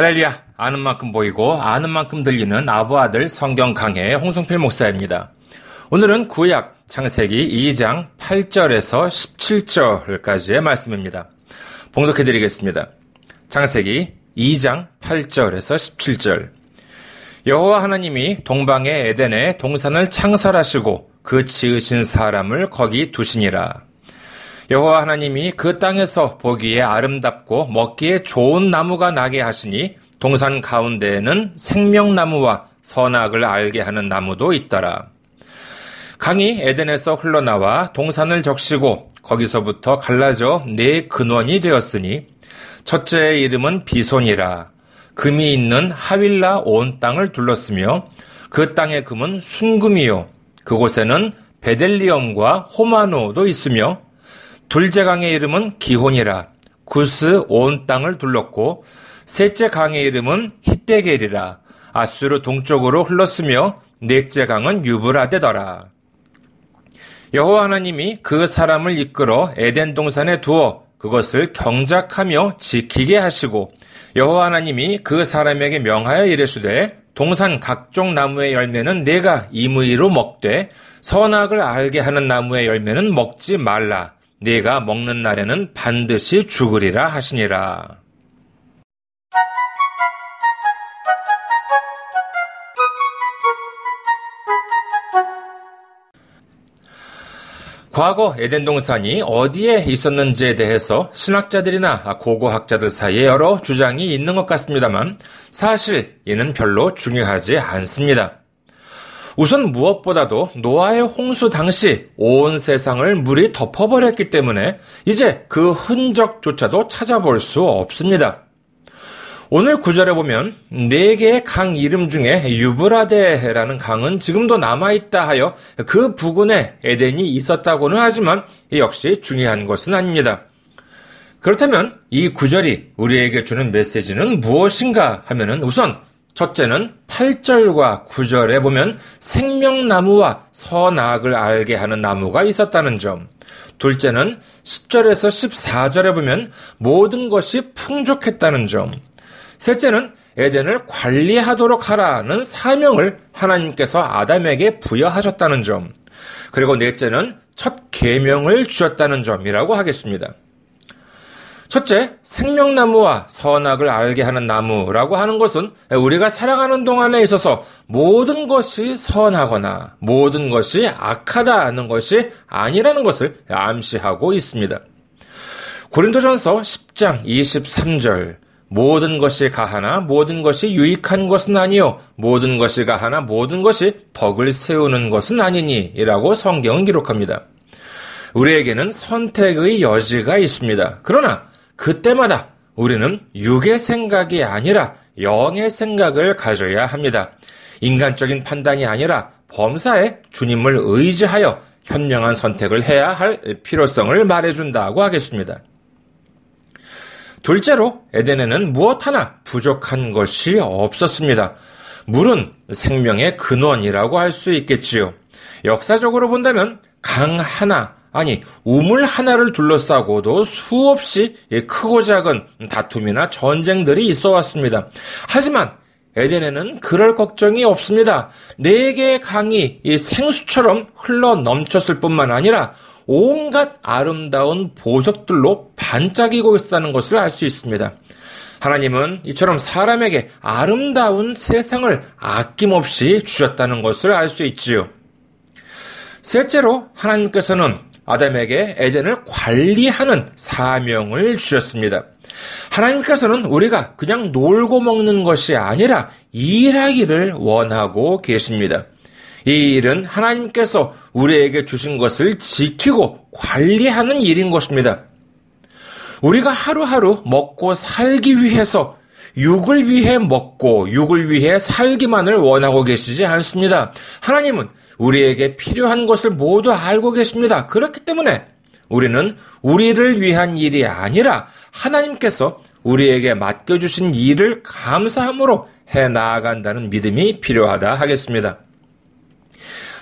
할렐루야! 아는 만큼 보이고 아는 만큼 들리는 아부 아들 성경 강해 홍성필 목사입니다. 오늘은 구약 창세기 2장 8절에서 17절까지의 말씀입니다. 봉독해 드리겠습니다. 창세기 2장 8절에서 17절. 여호와 하나님이 동방의 에덴에 동산을 창설하시고 그 지으신 사람을 거기 두시니라. 여호와 하나님이 그 땅에서 보기에 아름답고 먹기에 좋은 나무가 나게 하시니 동산 가운데에는 생명나무와 선악을 알게 하는 나무도 있더라. 강이 에덴에서 흘러나와 동산을 적시고 거기서부터 갈라져 네 근원이 되었으니 첫째의 이름은 비손이라 금이 있는 하윌라 온 땅을 둘렀으며 그 땅의 금은 순금이요 그곳에는 베델리엄과 호마노도 있으며 둘째 강의 이름은 기혼이라 구스 온 땅을 둘렀고 셋째 강의 이름은 히데겔이라 아수르 동쪽으로 흘렀으며 넷째 강은 유브라데더라. 여호와 하나님이 그 사람을 이끌어 에덴 동산에 두어 그것을 경작하며 지키게 하시고 여호와 하나님이 그 사람에게 명하여 이르시되 동산 각종 나무의 열매는 내가 임의로 먹되 선악을 알게 하는 나무의 열매는 먹지 말라. 네가 먹는 날에는 반드시 죽으리라 하시니라. 과거 에덴 동산이 어디에 있었는지에 대해서 신학자들이나 고고학자들 사이에 여러 주장이 있는 것 같습니다만 사실 이는 별로 중요하지 않습니다. 우선 무엇보다도 노아의 홍수 당시 온 세상을 물이 덮어버렸기 때문에 이제 그 흔적조차도 찾아볼 수 없습니다. 오늘 구절에 보면 네 개의 강 이름 중에 유브라데라는 강은 지금도 남아있다 하여 그 부근에 에덴이 있었다고는 하지만 역시 중요한 것은 아닙니다. 그렇다면 이 구절이 우리에게 주는 메시지는 무엇인가 하면은 우선 첫째는 8절과 9절에 보면 생명나무와 선악을 알게 하는 나무가 있었다는 점. 둘째는 10절에서 14절에 보면 모든 것이 풍족했다는 점. 셋째는 에덴을 관리하도록 하라는 사명을 하나님께서 아담에게 부여하셨다는 점. 그리고 넷째는 첫 계명을 주셨다는 점이라고 하겠습니다. 첫째, 생명나무와 선악을 알게 하는 나무라고 하는 것은 우리가 살아가는 동안에 있어서 모든 것이 선하거나 모든 것이 악하다는 것이 아니라는 것을 암시하고 있습니다. 고린도전서 10장 23절 모든 것이 가하나 모든 것이 유익한 것은 아니요 모든 것이 가하나 모든 것이 덕을 세우는 것은 아니니라고 성경은 기록합니다. 우리에게는 선택의 여지가 있습니다. 그러나 그때마다 우리는 육의 생각이 아니라 영의 생각을 가져야 합니다. 인간적인 판단이 아니라 범사에 주님을 의지하여 현명한 선택을 해야 할 필요성을 말해준다고 하겠습니다. 둘째로 에덴에는 무엇 하나 부족한 것이 없었습니다. 물은 생명의 근원이라고 할 수 있겠지요. 역사적으로 본다면 강 하나, 아니, 우물 하나를 둘러싸고도 수없이 크고 작은 다툼이나 전쟁들이 있어 왔습니다. 하지만 에덴에는 그럴 걱정이 없습니다. 네 개의 강이 생수처럼 흘러 넘쳤을 뿐만 아니라 온갖 아름다운 보석들로 반짝이고 있다는 것을 알 수 있습니다. 하나님은 이처럼 사람에게 아름다운 세상을 아낌없이 주셨다는 것을 알 수 있지요. 셋째로 하나님께서는 아담에게 에덴을 관리하는 사명을 주셨습니다. 하나님께서는 우리가 그냥 놀고 먹는 것이 아니라 일하기를 원하고 계십니다. 이 일은 하나님께서 우리에게 주신 것을 지키고 관리하는 일인 것입니다. 우리가 하루하루 먹고 살기 위해서 육을 위해 먹고 육을 위해 살기만을 원하고 계시지 않습니다. 하나님은 우리에게 필요한 것을 모두 알고 계십니다. 그렇기 때문에 우리는 우리를 위한 일이 아니라 하나님께서 우리에게 맡겨주신 일을 감사함으로 해 나아간다는 믿음이 필요하다 하겠습니다.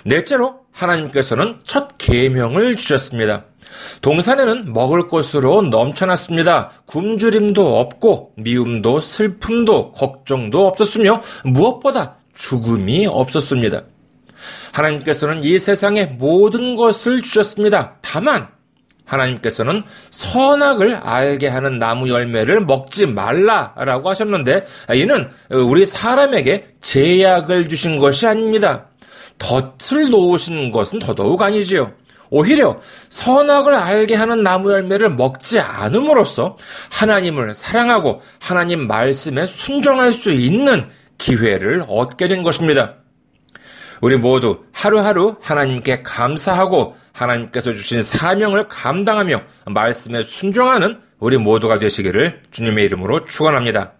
넷째로 하나님께서는 첫 계명을 주셨습니다. 동산에는 먹을 것으로 넘쳐났습니다. 굶주림도 없고 미움도 슬픔도 걱정도 없었으며 무엇보다 죽음이 없었습니다. 하나님께서는 이 세상에 모든 것을 주셨습니다. 다만 하나님께서는 선악을 알게 하는 나무 열매를 먹지 말라라고 하셨는데 이는 우리 사람에게 제약을 주신 것이 아닙니다. 덫을 놓으신 것은 더더욱 아니지요. 오히려 선악을 알게 하는 나무 열매를 먹지 않음으로써 하나님을 사랑하고 하나님 말씀에 순종할 수 있는 기회를 얻게 된 것입니다. 우리 모두 하루하루 하나님께 감사하고 하나님께서 주신 사명을 감당하며 말씀에 순종하는 우리 모두가 되시기를 주님의 이름으로 축원합니다.